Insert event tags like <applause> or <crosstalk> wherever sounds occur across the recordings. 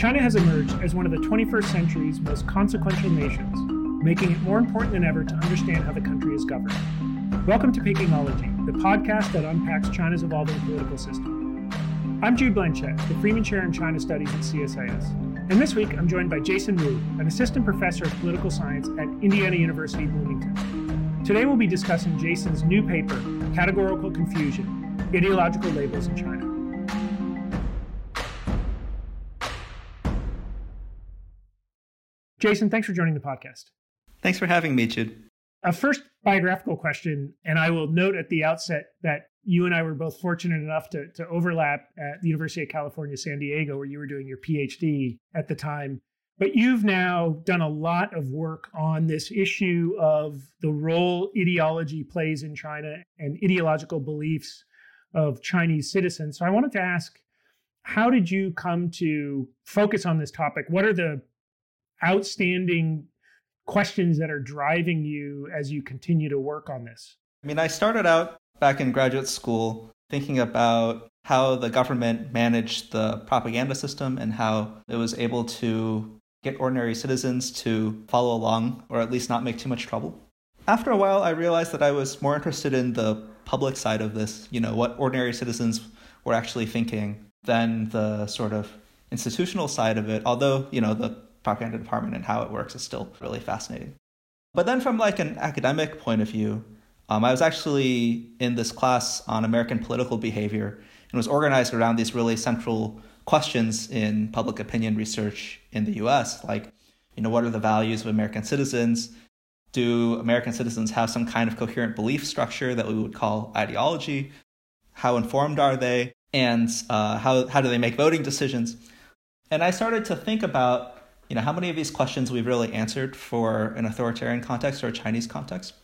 China has emerged as one of the 21st century's most consequential nations, making it more important than ever to understand how the country is governed. Welcome to Pekingology, the podcast that unpacks China's evolving political system. I'm Jude Blanchette, the Freeman Chair in China Studies at CSIS. And this week, I'm joined by Jason Wu, an assistant professor of political science at Indiana University Bloomington. Today, we'll be discussing Jason's new paper, Categorical Confusion Ideological Labels in China. Jason, thanks for joining the podcast. Thanks for having me, Jude. A first biographical question, and I will note at the outset that you and I were both fortunate enough to, to overlap at the University of California, San Diego, where you were doing your PhD at the time. But you've now done a lot of work on this issue of the role ideology plays in China and ideological beliefs of Chinese citizens. So I wanted to ask how did you come to focus on this topic? What are the outstanding questions that are driving you as you continue to work on this? I mean, I started out back in graduate school thinking about how the government managed the propaganda system and how it was able to get ordinary citizens to follow along or at least not make too much trouble. After a while, I realized that I was more interested in the public side of this, you know, what ordinary citizens were actually thinking than the sort of institutional side of it, although, you know, the propaganda department and how it works is still really fascinating. But then from like an academic point of view, um, I was actually in this class on American political behavior and was organized around these really central questions in public opinion research in the US, like, you know, what are the values of American citizens? Do American citizens have some kind of coherent belief structure that we would call ideology? How informed are they? And uh, how, how do they make voting decisions? And I started to think about you know, how many of these questions we've really answered for an authoritarian context or a Chinese context?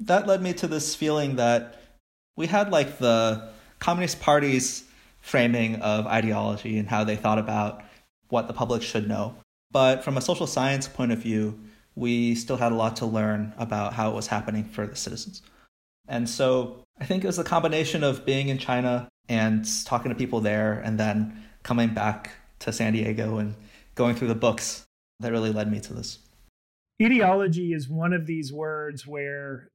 That led me to this feeling that we had like the Communist Party's framing of ideology and how they thought about what the public should know. But from a social science point of view, we still had a lot to learn about how it was happening for the citizens. And so I think it was a combination of being in China and talking to people there and then coming back to San Diego and going through the books that really led me to this. Ideology is one of these words where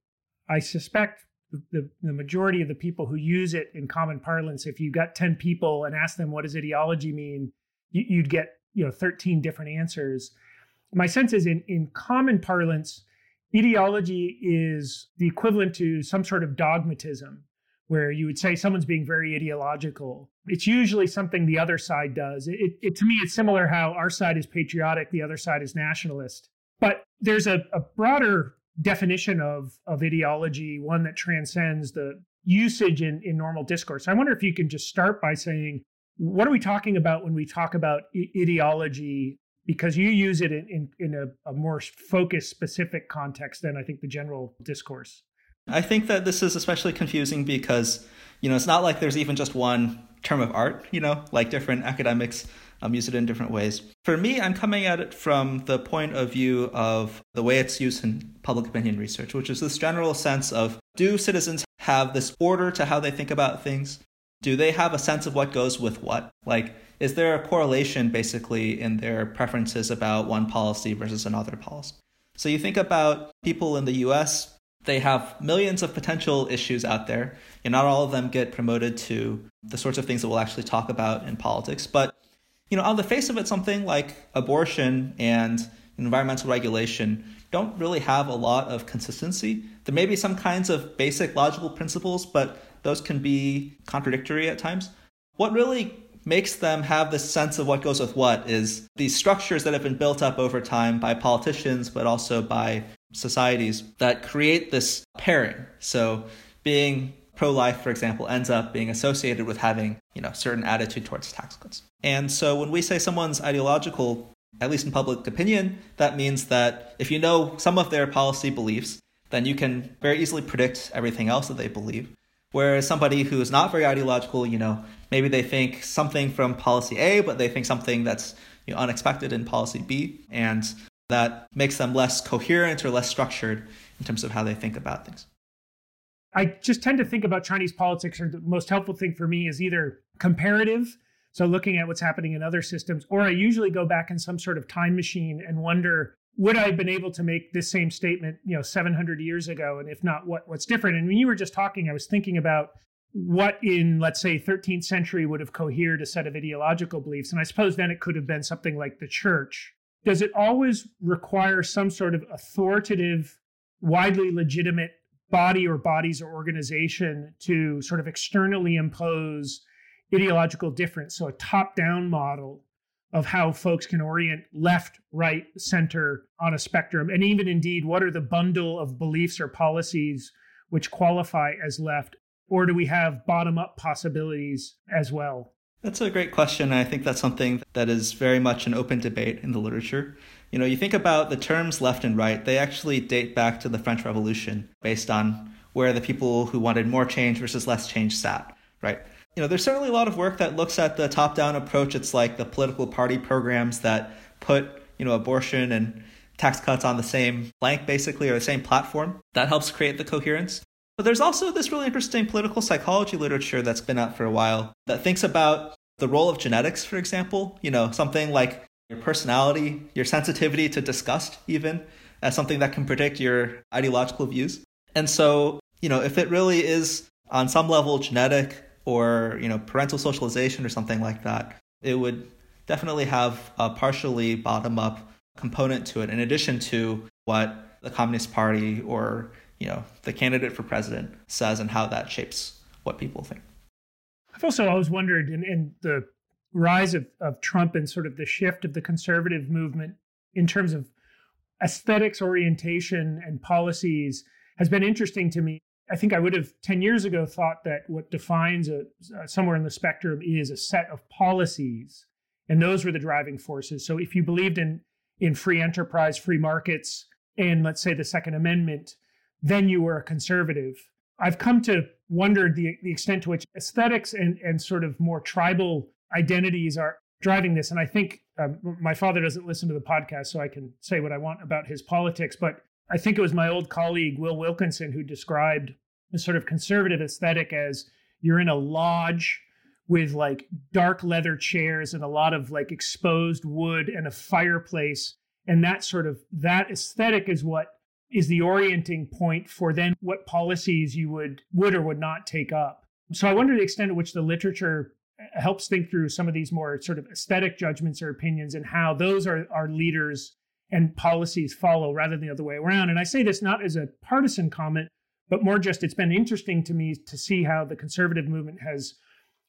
I suspect the, the majority of the people who use it in common parlance, if you got 10 people and asked them what does ideology mean, you, would get you know 13 different answers. My sense is in, in common parlance, ideology is the equivalent to some sort of dogmatism where you would say someone's being very ideological. It's usually something the other side does. It, it, to me, it's similar how our side is patriotic, the other side is nationalist. But there's a, a broader definition of, of ideology, one that transcends the usage in, in normal discourse. I wonder if you can just start by saying, what are we talking about when we talk about I- ideology? Because you use it in, in, in a, a more focused, specific context than I think the general discourse. I think that this is especially confusing because, you know, it's not like there's even just one term of art, you know, like different academics um, use it in different ways. For me, I'm coming at it from the point of view of the way it's used in public opinion research, which is this general sense of do citizens have this order to how they think about things? Do they have a sense of what goes with what? Like, is there a correlation basically in their preferences about one policy versus another policy? So you think about people in the US they have millions of potential issues out there, and not all of them get promoted to the sorts of things that we'll actually talk about in politics. But you know, on the face of it, something like abortion and environmental regulation don't really have a lot of consistency. There may be some kinds of basic logical principles, but those can be contradictory at times. What really makes them have this sense of what goes with what is these structures that have been built up over time by politicians, but also by societies that create this pairing. So being pro-life, for example, ends up being associated with having, you know, certain attitude towards tax cuts. And so when we say someone's ideological, at least in public opinion, that means that if you know some of their policy beliefs, then you can very easily predict everything else that they believe. Whereas somebody who is not very ideological, you know, maybe they think something from policy A, but they think something that's you know, unexpected in policy B. And that makes them less coherent or less structured in terms of how they think about things. I just tend to think about Chinese politics, or the most helpful thing for me is either comparative. So looking at what's happening in other systems, or I usually go back in some sort of time machine and wonder would I have been able to make this same statement, you know, 700 years ago? And if not, what what's different? And when you were just talking, I was thinking about what in let's say 13th century would have cohered a set of ideological beliefs and i suppose then it could have been something like the church does it always require some sort of authoritative widely legitimate body or bodies or organization to sort of externally impose ideological difference so a top down model of how folks can orient left, right, center on a spectrum, and even indeed, what are the bundle of beliefs or policies which qualify as left, or do we have bottom up possibilities as well? That's a great question. And I think that's something that is very much an open debate in the literature. You know, you think about the terms left and right, they actually date back to the French Revolution based on where the people who wanted more change versus less change sat, right? you know, there's certainly a lot of work that looks at the top-down approach. It's like the political party programs that put, you know, abortion and tax cuts on the same plank, basically, or the same platform. That helps create the coherence. But there's also this really interesting political psychology literature that's been out for a while that thinks about the role of genetics, for example. You know, something like your personality, your sensitivity to disgust, even, as something that can predict your ideological views. And so, you know, if it really is on some level genetic, or you know parental socialization or something like that, it would definitely have a partially bottom up component to it in addition to what the Communist Party or you know the candidate for president says and how that shapes what people think. I've also always wondered in, in the rise of, of Trump and sort of the shift of the conservative movement in terms of aesthetics orientation and policies has been interesting to me I think I would have 10 years ago thought that what defines a, somewhere in the spectrum is a set of policies, and those were the driving forces. So if you believed in in free enterprise, free markets, and let's say the Second Amendment, then you were a conservative. I've come to wonder the, the extent to which aesthetics and, and sort of more tribal identities are driving this. And I think um, my father doesn't listen to the podcast, so I can say what I want about his politics. But I think it was my old colleague, Will Wilkinson, who described the sort of conservative aesthetic as you're in a lodge with like dark leather chairs and a lot of like exposed wood and a fireplace. And that sort of that aesthetic is what is the orienting point for then what policies you would would or would not take up. So I wonder the extent to which the literature uh, helps think through some of these more sort of aesthetic judgments or opinions and how those are our leaders and policies follow rather than the other way around. And I say this not as a partisan comment, but more just it's been interesting to me to see how the conservative movement has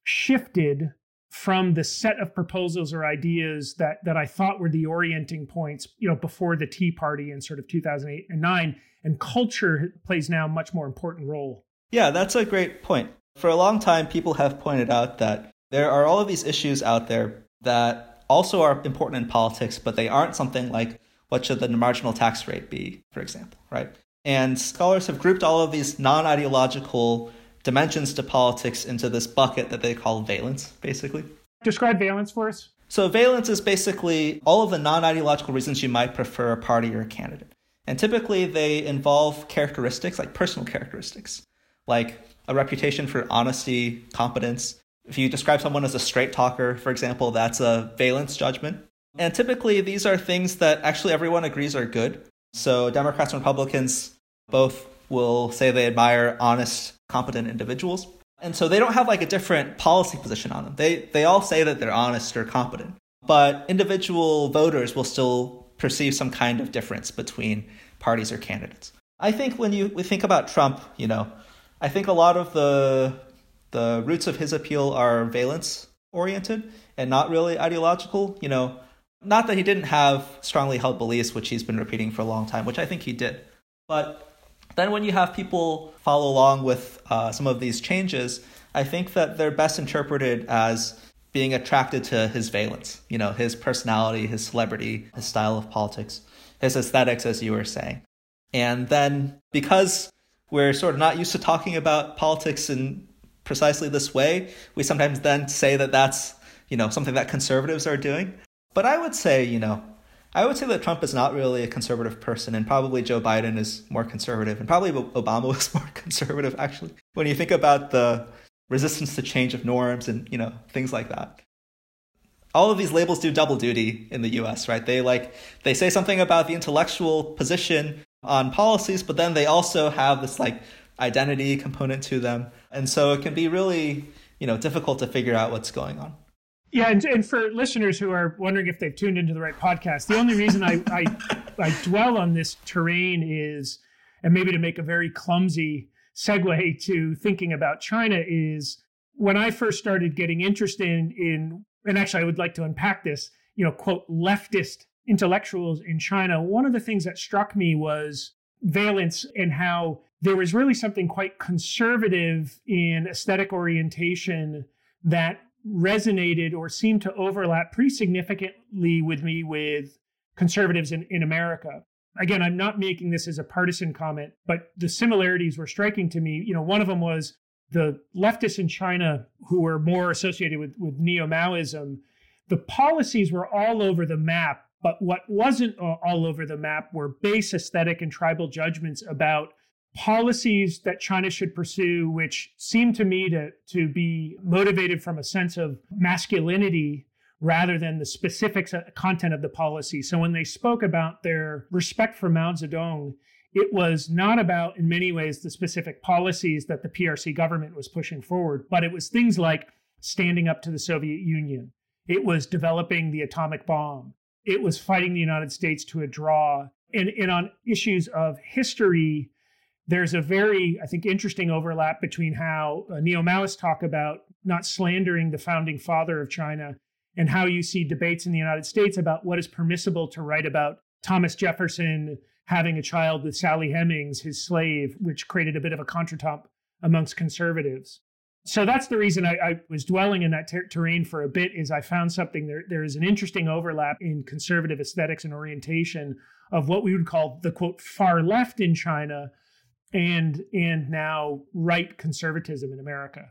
shifted from the set of proposals or ideas that that I thought were the orienting points, you know, before the Tea Party in sort of 2008 and 9 and culture plays now a much more important role. Yeah, that's a great point. For a long time people have pointed out that there are all of these issues out there that also are important in politics, but they aren't something like what should the marginal tax rate be, for example, right? And scholars have grouped all of these non ideological dimensions to politics into this bucket that they call valence, basically. Describe valence for us. So, valence is basically all of the non ideological reasons you might prefer a party or a candidate. And typically they involve characteristics, like personal characteristics, like a reputation for honesty, competence. If you describe someone as a straight talker, for example, that's a valence judgment. And typically, these are things that actually everyone agrees are good. So, Democrats and Republicans both will say they admire honest, competent individuals. And so they don't have like a different policy position on them. They, they all say that they're honest or competent. But individual voters will still perceive some kind of difference between parties or candidates. I think when you we think about Trump, you know, I think a lot of the the roots of his appeal are valence oriented and not really ideological. You know, not that he didn't have strongly held beliefs, which he's been repeating for a long time, which I think he did. But then when you have people follow along with uh, some of these changes, I think that they're best interpreted as being attracted to his valence, you know, his personality, his celebrity, his style of politics, his aesthetics, as you were saying. And then because we're sort of not used to talking about politics in precisely this way, we sometimes then say that that's, you know, something that conservatives are doing. But I would say, you know, I would say that Trump is not really a conservative person, and probably Joe Biden is more conservative, and probably Obama <laughs> was more conservative, actually. When you think about the resistance to change of norms and, you know, things like that. all of these labels do double duty in the US, right? They like they say something about the intellectual position on policies, but then they also have this like identity component to them. And so it can be really, you know, difficult to figure out what's going on. Yeah, and, and for listeners who are wondering if they've tuned into the right podcast, the only reason I, I, <laughs> I dwell on this terrain is, and maybe to make a very clumsy segue to thinking about China, is when I first started getting interested in, in and actually I would like to unpack this, you know, quote, leftist intellectuals in China, one of the things that struck me was valence and how there was really something quite conservative in aesthetic orientation that resonated or seemed to overlap pretty significantly with me with conservatives in, in America. Again, I'm not making this as a partisan comment, but the similarities were striking to me. You know, one of them was the leftists in China who were more associated with, with neo Maoism, the policies were all over the map. But what wasn't all over the map were base aesthetic and tribal judgments about policies that China should pursue, which seem to me to, to be motivated from a sense of masculinity rather than the specifics of content of the policy. So when they spoke about their respect for Mao Zedong, it was not about, in many ways, the specific policies that the PRC government was pushing forward, but it was things like standing up to the Soviet Union. It was developing the atomic bomb. It was fighting the United States to a draw. And, and on issues of history, there's a very, I think, interesting overlap between how uh, neo Maoists talk about not slandering the founding father of China and how you see debates in the United States about what is permissible to write about Thomas Jefferson having a child with Sally Hemings, his slave, which created a bit of a contretemps amongst conservatives. So that's the reason I, I was dwelling in that ter- terrain for a bit. Is I found something there. There is an interesting overlap in conservative aesthetics and orientation of what we would call the quote far left in China, and and now right conservatism in America.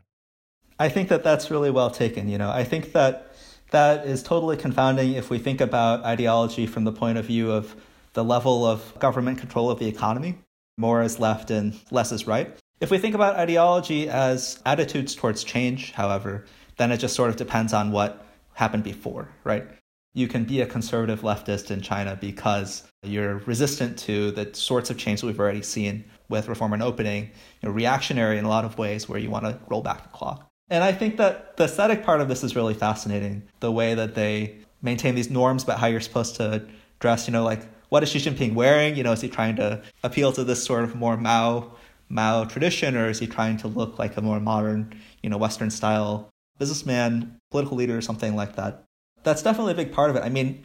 I think that that's really well taken. You know, I think that that is totally confounding if we think about ideology from the point of view of the level of government control of the economy. More is left and less is right. If we think about ideology as attitudes towards change, however, then it just sort of depends on what happened before, right? You can be a conservative leftist in China because you're resistant to the sorts of change that we've already seen with reform and opening, you know, reactionary in a lot of ways where you want to roll back the clock. And I think that the aesthetic part of this is really fascinating. The way that they maintain these norms about how you're supposed to dress, you know, like what is Xi Jinping wearing? You know, is he trying to appeal to this sort of more Mao Mao tradition, or is he trying to look like a more modern, you know, Western style businessman, political leader, or something like that? That's definitely a big part of it. I mean,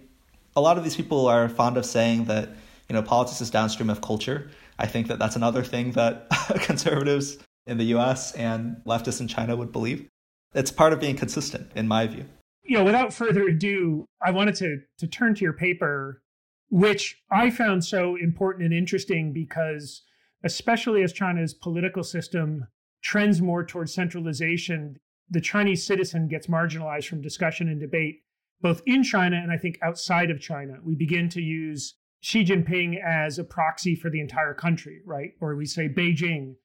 a lot of these people are fond of saying that you know politics is downstream of culture. I think that that's another thing that <laughs> conservatives in the U.S. and leftists in China would believe. It's part of being consistent, in my view. You know, without further ado, I wanted to to turn to your paper which I found so important and interesting because, especially as China's political system trends more towards centralization, the Chinese citizen gets marginalized from discussion and debate, both in China and I think outside of China. We begin to use Xi Jinping as a proxy for the entire country, right? Or we say Beijing.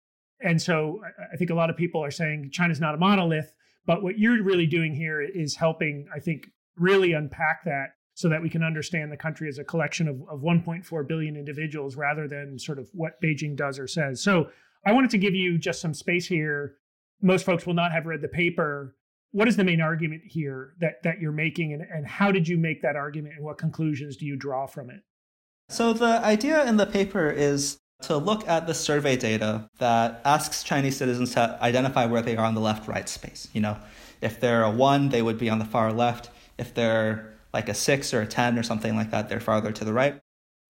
And so I think a lot of people are saying China's not a monolith, but what you're really doing here is helping, I think, really unpack that so that we can understand the country as a collection of, of 1.4 billion individuals rather than sort of what Beijing does or says. So I wanted to give you just some space here. Most folks will not have read the paper. What is the main argument here that, that you're making, and, and how did you make that argument, and what conclusions do you draw from it? So, the idea in the paper is to look at the survey data that asks Chinese citizens to identify where they are on the left right space. You know, if they're a one, they would be on the far left. If they're like a six or a 10 or something like that, they're farther to the right.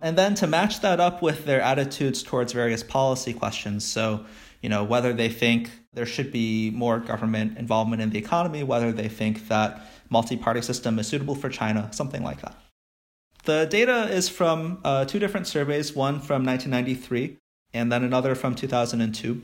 And then to match that up with their attitudes towards various policy questions. So, you know, whether they think there should be more government involvement in the economy, whether they think that multi-party system is suitable for China, something like that. The data is from uh, two different surveys, one from 1993 and then another from 2002.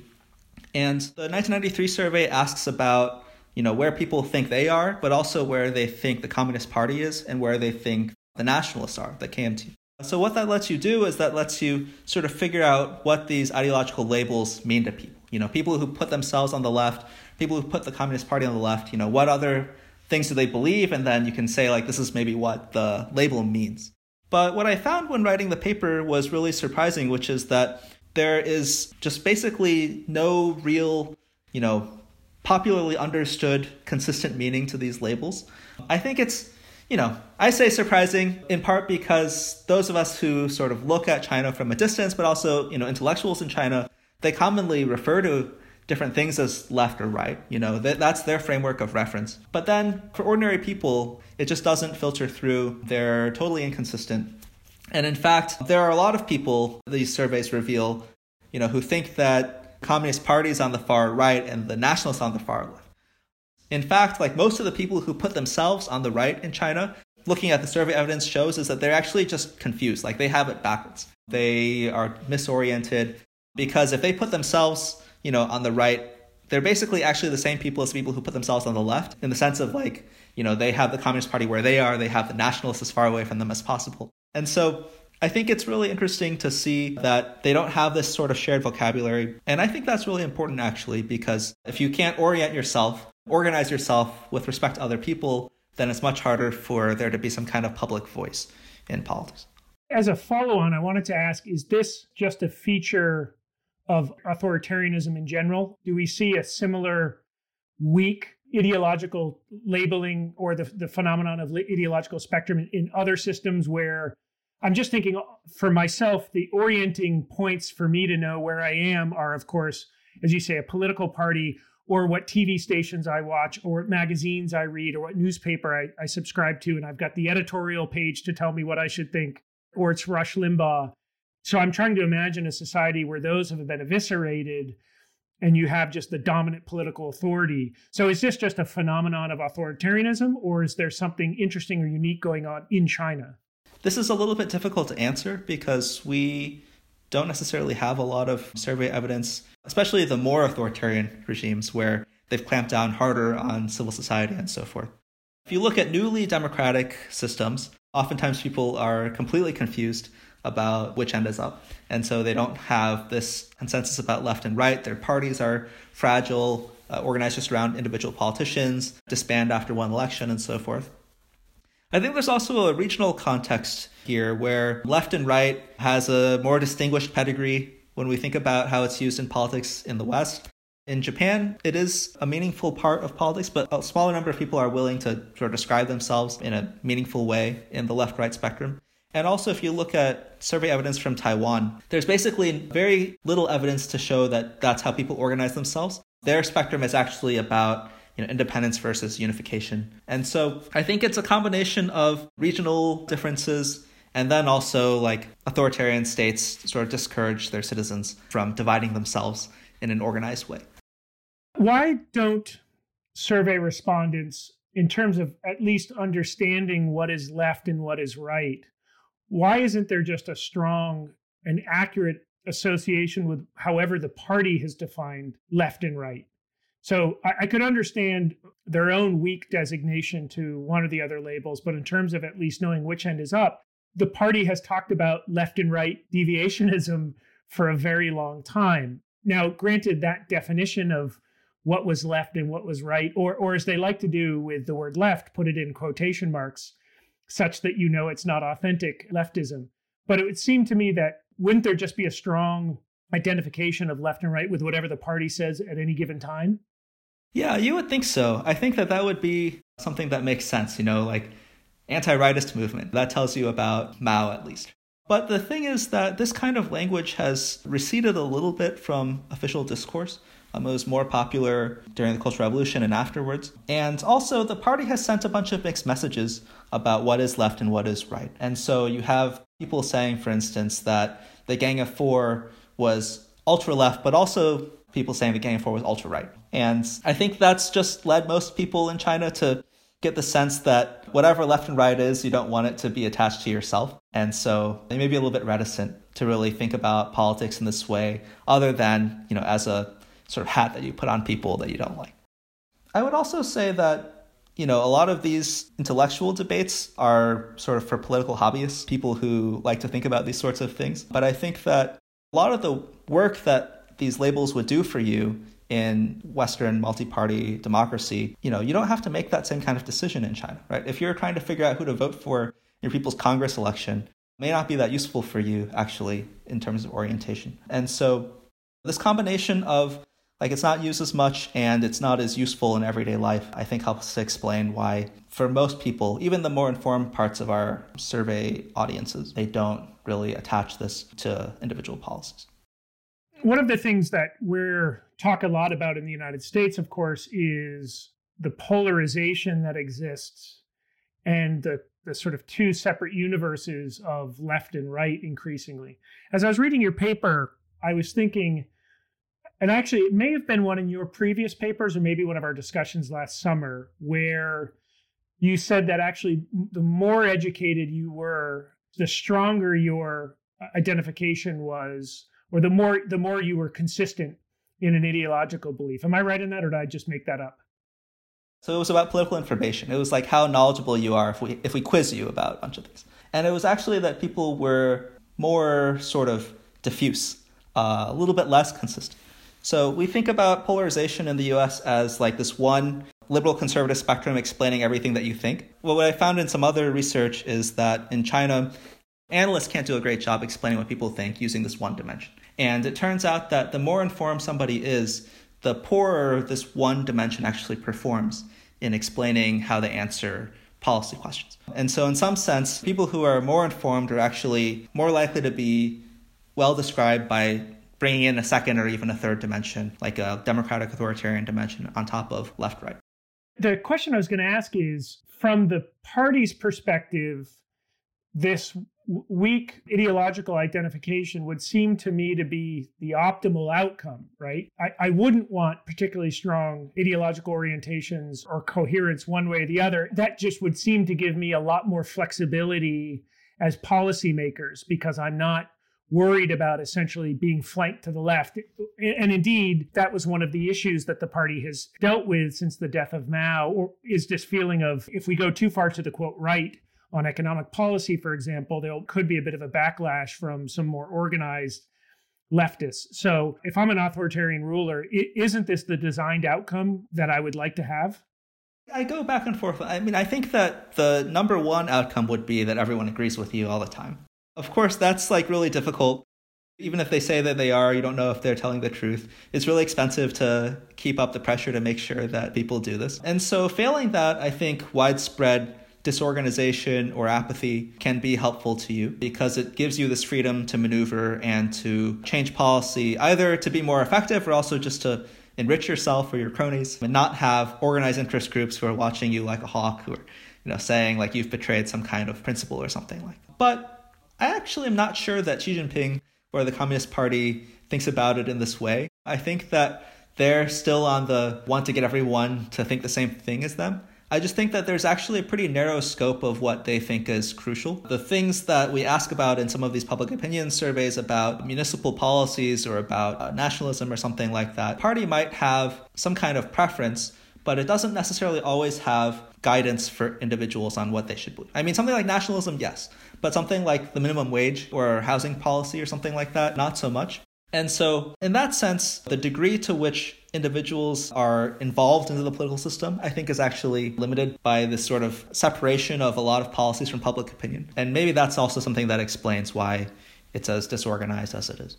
And the 1993 survey asks about you know, where people think they are, but also where they think the Communist Party is and where they think the nationalists are, the KMT. So what that lets you do is that lets you sort of figure out what these ideological labels mean to people. You know, people who put themselves on the left, people who put the Communist Party on the left, you know, what other things do they believe, and then you can say, like, this is maybe what the label means. But what I found when writing the paper was really surprising, which is that there is just basically no real, you know, popularly understood consistent meaning to these labels. I think it's, you know, I say surprising in part because those of us who sort of look at China from a distance, but also, you know, intellectuals in China, they commonly refer to different things as left or right. You know, that, that's their framework of reference. But then for ordinary people, it just doesn't filter through. They're totally inconsistent. And in fact, there are a lot of people, these surveys reveal, you know, who think that communist parties on the far right and the nationalists on the far left. In fact, like most of the people who put themselves on the right in China, looking at the survey evidence shows is that they're actually just confused. Like they have it backwards. They are misoriented because if they put themselves you know, on the right, they're basically actually the same people as people who put themselves on the left in the sense of like, you know, they have the Communist Party where they are, they have the nationalists as far away from them as possible. And so I think it's really interesting to see that they don't have this sort of shared vocabulary. And I think that's really important actually, because if you can't orient yourself, organize yourself with respect to other people, then it's much harder for there to be some kind of public voice in politics. As a follow on, I wanted to ask is this just a feature of authoritarianism in general? Do we see a similar weak ideological labeling or the, the phenomenon of ideological spectrum in, other systems where I'm just thinking for myself, the orienting points for me to know where I am are, of course, as you say, a political party or what TV stations I watch or what magazines I read or what newspaper I, I subscribe to. And I've got the editorial page to tell me what I should think, or it's Rush Limbaugh so I'm trying to imagine a society where those have been eviscerated and you have just the dominant political authority. So is this just a phenomenon of authoritarianism or is there something interesting or unique going on in China? This is a little bit difficult to answer because we don't necessarily have a lot of survey evidence, especially the more authoritarian regimes where they've clamped down harder on civil society and so forth. If you look at newly democratic systems, oftentimes people are completely confused about which end is up. And so they don't have this consensus about left and right. Their parties are fragile, uh, organized just around individual politicians, disband after one election, and so forth. I think there's also a regional context here where left and right has a more distinguished pedigree when we think about how it's used in politics in the West. In Japan, it is a meaningful part of politics, but a smaller number of people are willing to sort of describe themselves in a meaningful way in the left right spectrum. And also, if you look at survey evidence from Taiwan, there's basically very little evidence to show that that's how people organize themselves. Their spectrum is actually about you know, independence versus unification. And so I think it's a combination of regional differences and then also like authoritarian states sort of discourage their citizens from dividing themselves in an organized way. Why don't survey respondents, in terms of at least understanding what is left and what is right, why isn't there just a strong and accurate association with however the party has defined left and right? So I, I, could understand their own weak designation to one or the other labels, but in terms of at least knowing which end is up, the party has talked about left and right deviationism for a very long time. Now, granted, that definition of what was left and what was right, or or as they like to do with the word left, put it in quotation marks, such that you know it's not authentic leftism. But it would seem to me that wouldn't there just be a strong identification of left and right with whatever the party says at any given time? Yeah, you would think so. I think that that would be something that makes sense, you know, like anti-rightist movement. That tells you about Mao at least. But the thing is that this kind of language has receded a little bit from official discourse. Um, it was more popular during the Cultural Revolution and afterwards. And also, the party has sent a bunch of mixed messages about what is left and what is right. And so you have people saying, for instance, that the Gang of Four was ultra left, but also people saying the Gang of Four was ultra right. And I think that's just led most people in China to get the sense that whatever left and right is, you don't want it to be attached to yourself. And so they may be a little bit reticent to really think about politics in this way, other than, you know, as a sort of hat that you put on people that you don't like. I would also say that, you know, a lot of these intellectual debates are sort of for political hobbyists, people who like to think about these sorts of things. But I think that a lot of the work that these labels would do for you in Western multi-party democracy, you know, you don't have to make that same kind of decision in China, right? If you're trying to figure out who to vote for in your people's Congress election, may not be that useful for you actually in terms of orientation. And so this combination of like it's not used as much and it's not as useful in everyday life, I think helps to explain why for most people, even the more informed parts of our survey audiences, they don't really attach this to individual policies. One of the things that we're talk a lot about in the United States, of course, is the polarization that exists and the the sort of two separate universes of left and right increasingly. As I was reading your paper, I was thinking and actually it may have been one in your previous papers or maybe one of our discussions last summer where you said that actually the more educated you were the stronger your identification was or the more the more you were consistent in an ideological belief. Am i right in that or did i just make that up? So it was about political information. It was like how knowledgeable you are if we if we quiz you about a bunch of things. And it was actually that people were more sort of diffuse uh, a little bit less consistent so we think about polarization in the US as like this one liberal conservative spectrum explaining everything that you think. Well, what I found in some other research is that in China, analysts can't do a great job explaining what people think using this one dimension. And it turns out that the more informed somebody is, the poorer this one dimension actually performs in explaining how they answer policy questions. And so, in some sense, people who are more informed are actually more likely to be well described by bringing in a second or even a third dimension, like a democratic authoritarian dimension on top of left right. The question I was going to ask is from the party's perspective, this weak ideological identification would seem to me to be the optimal outcome, right? I, I, wouldn't want particularly strong ideological orientations or coherence one way or the other. That just would seem to give me a lot more flexibility as policymakers because I'm not worried about essentially being flanked to the left. And indeed, that was one of the issues that the party has dealt with since the death of Mao, or is this feeling of if we go too far to the quote right on economic policy, for example, there could be a bit of a backlash from some more organized leftists. So if I'm an authoritarian ruler, isn't this the designed outcome that I would like to have? I go back and forth. I mean, I think that the number one outcome would be that everyone agrees with you all the time. Of course, that's like really difficult. Even if they say that they are, you don't know if they're telling the truth. It's really expensive to keep up the pressure to make sure that people do this. And so, failing that, I think widespread disorganization or apathy can be helpful to you because it gives you this freedom to maneuver and to change policy, either to be more effective or also just to enrich yourself or your cronies and not have organized interest groups who are watching you like a hawk who are you know saying like you've betrayed some kind of principle or something like that. But I actually am not sure that Xi Jinping or the Communist Party thinks about it in this way. I think that they're still on the want to get everyone to think the same thing as them. I just think that there's actually a pretty narrow scope of what they think is crucial. The things that we ask about in some of these public opinion surveys about municipal policies or about uh, nationalism or something like that, party might have some kind of preference, but it doesn't necessarily always have guidance for individuals on what they should believe. I mean, something like nationalism, yes, but something like the minimum wage or housing policy or something like that, not so much. And so, in that sense, the degree to which individuals are involved into the political system, I think, is actually limited by this sort of separation of a lot of policies from public opinion. And maybe that's also something that explains why it's as disorganized as it is.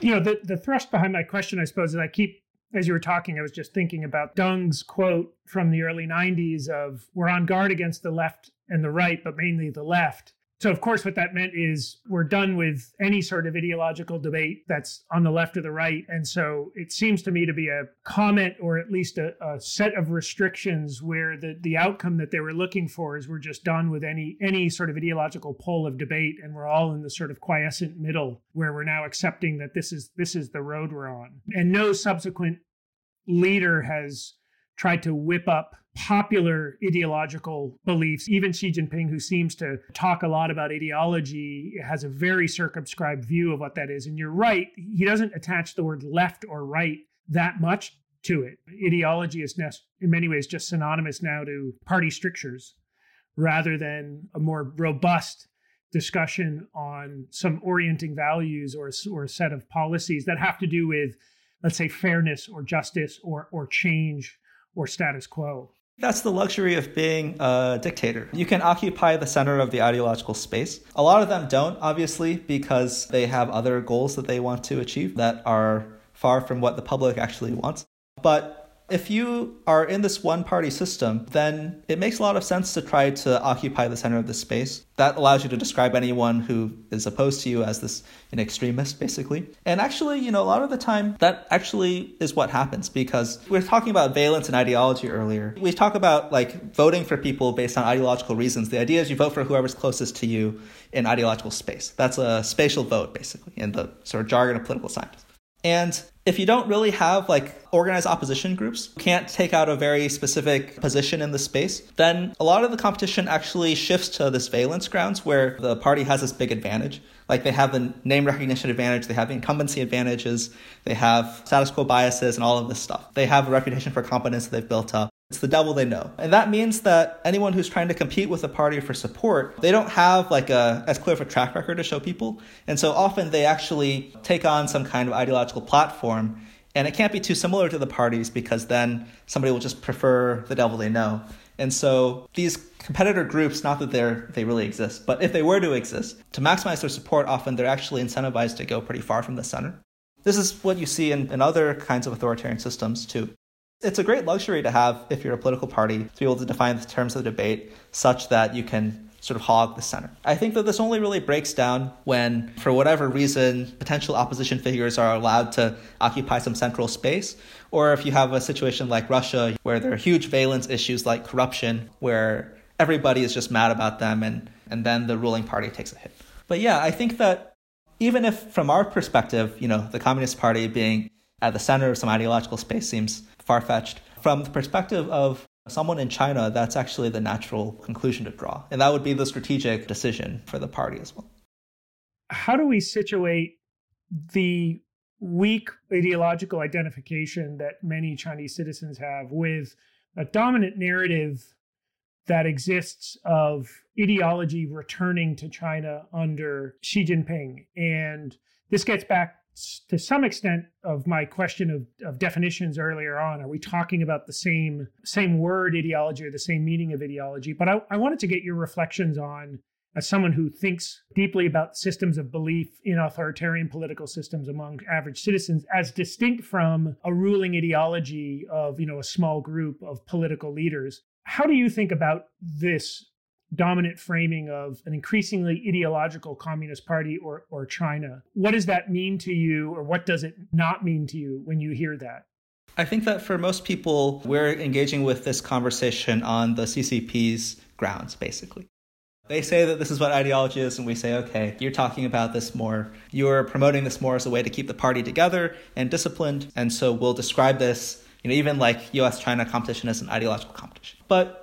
You know, the, the thrust behind my question, I suppose, is I keep as you were talking, I was just thinking about Deng's quote from the early 90s of, We're on guard against the left and the right, but mainly the left. So, of course, what that meant is we're done with any sort of ideological debate that's on the left or the right. And so it seems to me to be a comment or at least a, a, set of restrictions where the, the outcome that they were looking for is we're just done with any any sort of ideological pole of debate and we're all in the sort of quiescent middle where we're now accepting that this is this is the road we're on. And no subsequent leader has tried to whip up popular ideological beliefs. Even Xi Jinping, who seems to talk a lot about ideology, has a very circumscribed view of what that is. And you're right, he doesn't attach the word left or right that much to it. Ideology is in many ways just synonymous now to party strictures rather than a more robust discussion on some orienting values or, or a set of policies that have to do with let's say, fairness or justice or, or change or status quo. That's the luxury of being a dictator. You can occupy the center of the ideological space. A lot of them don't, obviously, because they have other goals that they want to achieve that are far from what the public actually wants. But if you are in this one party system, then it makes a lot of sense to try to occupy the center of the space. That allows you to describe anyone who is opposed to you as this an extremist, basically. And actually, you know, a lot of the time that actually is what happens because we are talking about valence and ideology earlier. We talk about like voting for people based on ideological reasons. The idea is you vote for whoever's closest to you in ideological space. That's a spatial vote, basically, in the sort of jargon of political science. And if you don't really have like organized opposition groups, can't take out a very specific position in the space, then a lot of the competition actually shifts to this valence grounds where the party has this big advantage. Like they have the name recognition advantage, they have incumbency advantages, they have status quo biases and all of this stuff. They have a reputation for competence that they've built up. It's the devil they know. And that means that anyone who's trying to compete with a party for support, they don't have like a as clear of a track record to show people. And so often they actually take on some kind of ideological platform. And it can't be too similar to the parties because then somebody will just prefer the devil they know. And so these competitor groups, not that they're they really exist, but if they were to exist, to maximize their support, often they're actually incentivized to go pretty far from the center. This is what you see in, in other kinds of authoritarian systems too. It's a great luxury to have if you're a political party to be able to define the terms of the debate such that you can sort of hog the center. I think that this only really breaks down when, for whatever reason, potential opposition figures are allowed to occupy some central space, or if you have a situation like Russia where there are huge valence issues like corruption, where everybody is just mad about them and, and then the ruling party takes a hit. But yeah, I think that even if from our perspective, you know, the Communist Party being at the center of some ideological space seems far fetched. From the perspective of someone in China, that's actually the natural conclusion to draw. And that would be the strategic decision for the party as well. How do we situate the weak ideological identification that many Chinese citizens have with a dominant narrative that exists of ideology returning to China under Xi Jinping? And this gets back to some extent of my question of, of definitions earlier on are we talking about the same same word ideology or the same meaning of ideology? But I, I wanted to get your reflections on as someone who thinks deeply about systems of belief in authoritarian political systems among average citizens as distinct from a ruling ideology of you know a small group of political leaders how do you think about this dominant framing of an increasingly ideological communist party or, or China. What does that mean to you, or what does it not mean to you when you hear that? I think that for most people, we're engaging with this conversation on the CCP's grounds, basically. They say that this is what ideology is, and we say, okay, you're talking about this more. You're promoting this more as a way to keep the party together and disciplined. And so we'll describe this, you know, even like US China competition as an ideological competition. But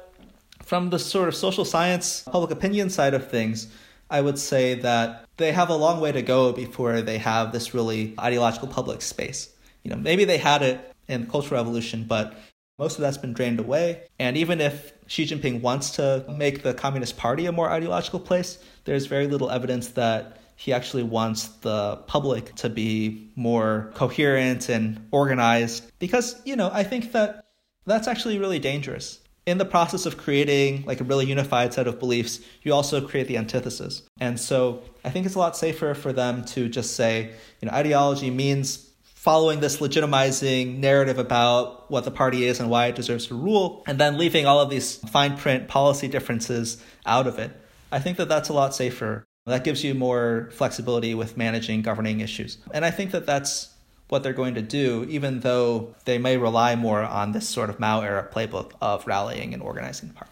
from the sort of social science, public opinion side of things, I would say that they have a long way to go before they have this really ideological public space. You know, maybe they had it in the Cultural Revolution, but most of that's been drained away. And even if Xi Jinping wants to make the Communist Party a more ideological place, there's very little evidence that he actually wants the public to be more coherent and organized. Because, you know, I think that that's actually really dangerous in the process of creating like a really unified set of beliefs, you also create the antithesis. And so I think it's a lot safer for them to just say, you know, ideology means following this legitimizing narrative about what the party is and why it deserves to rule, and then leaving all of these fine print policy differences out of it. I think that that's a lot safer. That gives you more flexibility with managing governing issues. And I think that that's what they're going to do, even though they may rely more on this sort of Mao era playbook of rallying and organizing the party.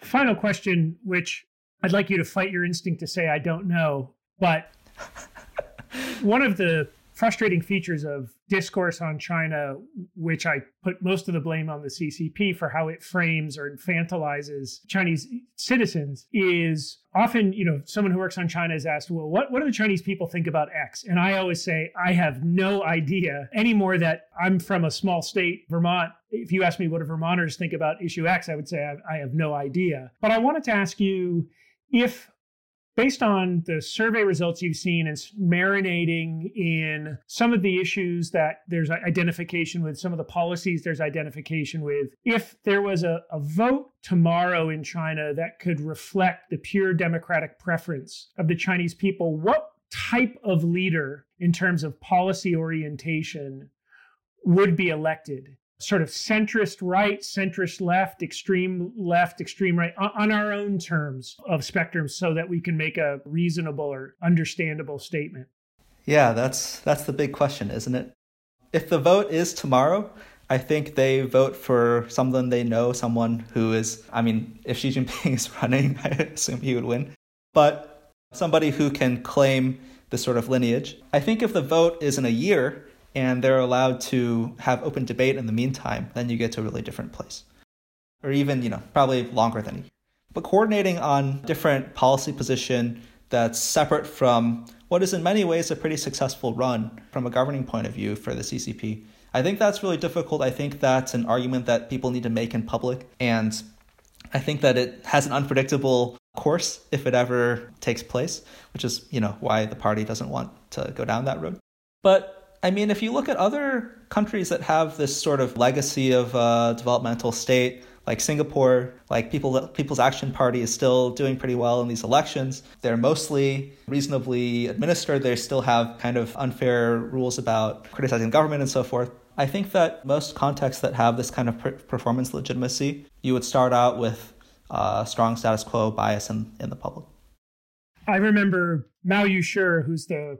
Final question, which I'd like you to fight your instinct to say I don't know, but <laughs> one of the frustrating features of discourse on China, which I put most of the blame on the CCP for how it frames or infantilizes Chinese citizens, is often, you know, someone who works on China is asked, well, what, what do the Chinese people think about X? And I always say, I have no idea anymore that I'm from a small state, Vermont. If you ask me what do Vermonters think about issue X, I would say I, I have no idea. But I wanted to ask you if based on the survey results you've seen and marinating in some of the issues that there's identification with, some of the policies there's identification with, if there was a, a vote tomorrow in China that could reflect the pure democratic preference of the Chinese people, what type of leader in terms of policy orientation would be elected? Sort of centrist right, centrist left, extreme left, extreme right on our own terms of spectrum so that we can make a reasonable or understandable statement. Yeah, that's that's the big question, isn't it? If the vote is tomorrow, I think they vote for someone they know, someone who is I mean, if Xi Jinping <laughs> is running, I assume he would win. But somebody who can claim this sort of lineage. I think if the vote is in a year, and they're allowed to have open debate in the meantime, then you get to a really different place. Or even, you know, probably longer than a year. But coordinating on different policy position that's separate from what is in many ways a pretty successful run from a governing point of view for the CCP. I think that's really difficult. I think that's an argument that people need to make in public. And I think that it has an unpredictable course if it ever takes place, which is, you know, why the party doesn't want to go down that road. But I mean, if you look at other countries that have this sort of legacy of uh, developmental state, like Singapore, like people, People's Action Party is still doing pretty well in these elections. They're mostly reasonably administered. They still have kind of unfair rules about criticizing government and so forth. I think that most contexts that have this kind of performance legitimacy, you would start out with uh, strong status quo bias in, in the public. I remember Mao Yushi, who's the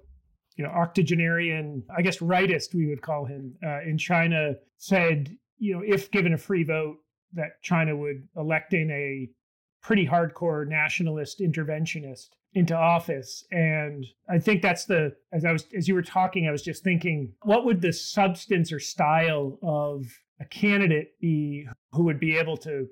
you know, octogenarian, I guess rightist, we would call him, uh, in China, said, you know, if given a free vote, that China would elect in a pretty hardcore nationalist interventionist into office. And I think that's the as I was as you were talking, I was just thinking, what would the substance or style of a candidate be who would be able to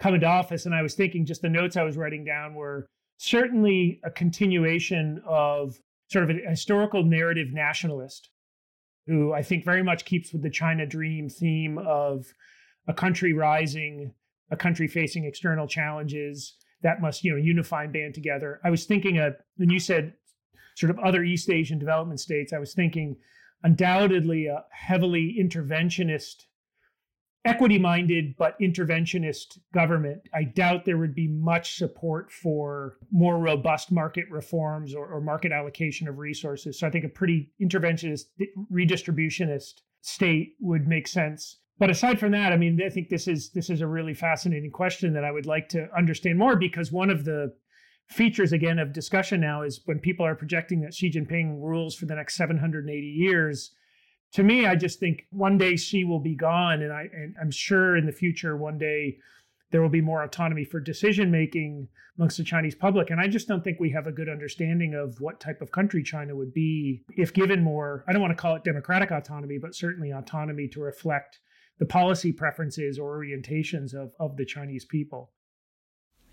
come into office? And I was thinking just the notes I was writing down were certainly a continuation of sort of a historical narrative nationalist who I think very much keeps with the China dream theme of a country rising, a country facing external challenges that must, you know, unify and band together. I was thinking of when you said sort of other East Asian development states, I was thinking undoubtedly a heavily interventionist equity minded but interventionist government, I doubt there would be much support for more robust market reforms or, or, market allocation of resources. So I think a pretty interventionist, redistributionist state would make sense. But aside from that, I mean, I think this is this is a really fascinating question that I would like to understand more because one of the features again of discussion now is when people are projecting that Xi Jinping rules for the next 780 years to me, I just think one day Xi will be gone, and I and I'm sure in the future one day there will be more autonomy for decision making amongst the Chinese public. And I just don't think we have a good understanding of what type of country China would be if given more. I don't want to call it democratic autonomy, but certainly autonomy to reflect the policy preferences or orientations of, of the Chinese people.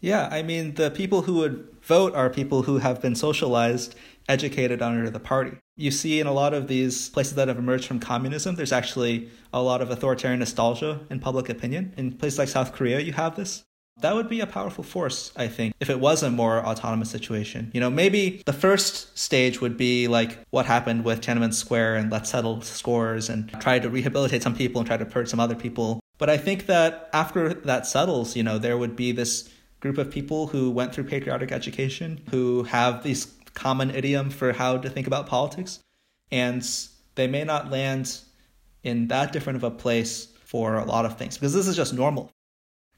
Yeah, I mean, the people who would vote are people who have been socialized, educated under the party. You see in a lot of these places that have emerged from communism, there's actually a lot of authoritarian nostalgia in public opinion. In places like South Korea, you have this. That would be a powerful force, I think, if it was a more autonomous situation. You know, maybe the first stage would be like what happened with Tiananmen Square and let's settle scores and try to rehabilitate some people and try to purge some other people. But I think that after that settles, you know, there would be this group of people who went through patriotic education, who have these common idiom for how to think about politics, and they may not land in that different of a place for a lot of things because this is just normal.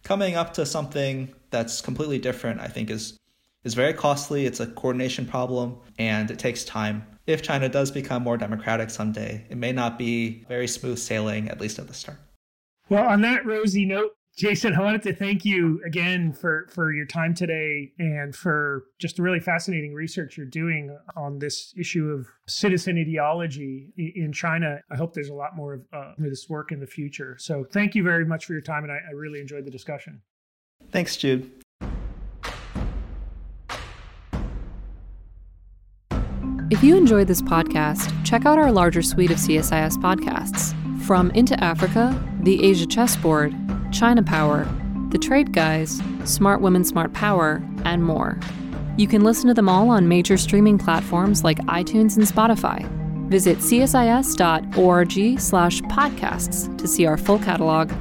Coming up to something that's completely different, I think, is is very costly. It's a coordination problem, and it takes time. If China does become more democratic someday, it may not be very smooth sailing, at least at the start. Well, on that rosy note, Jason, I wanted to thank you again for for your time today and for just the really fascinating research you're doing on this issue of citizen ideology in China. I hope there's a lot more of uh, this work in the future. So, thank you very much for your time, and I, I really enjoyed the discussion. Thanks, Jude. If you enjoyed this podcast, check out our larger suite of CSIS podcasts. From Into Africa, The Asia Chessboard, China Power, The Trade Guys, Smart Women, Smart Power, and more. You can listen to them all on major streaming platforms like iTunes and Spotify. Visit csis.org/podcasts to see our full catalog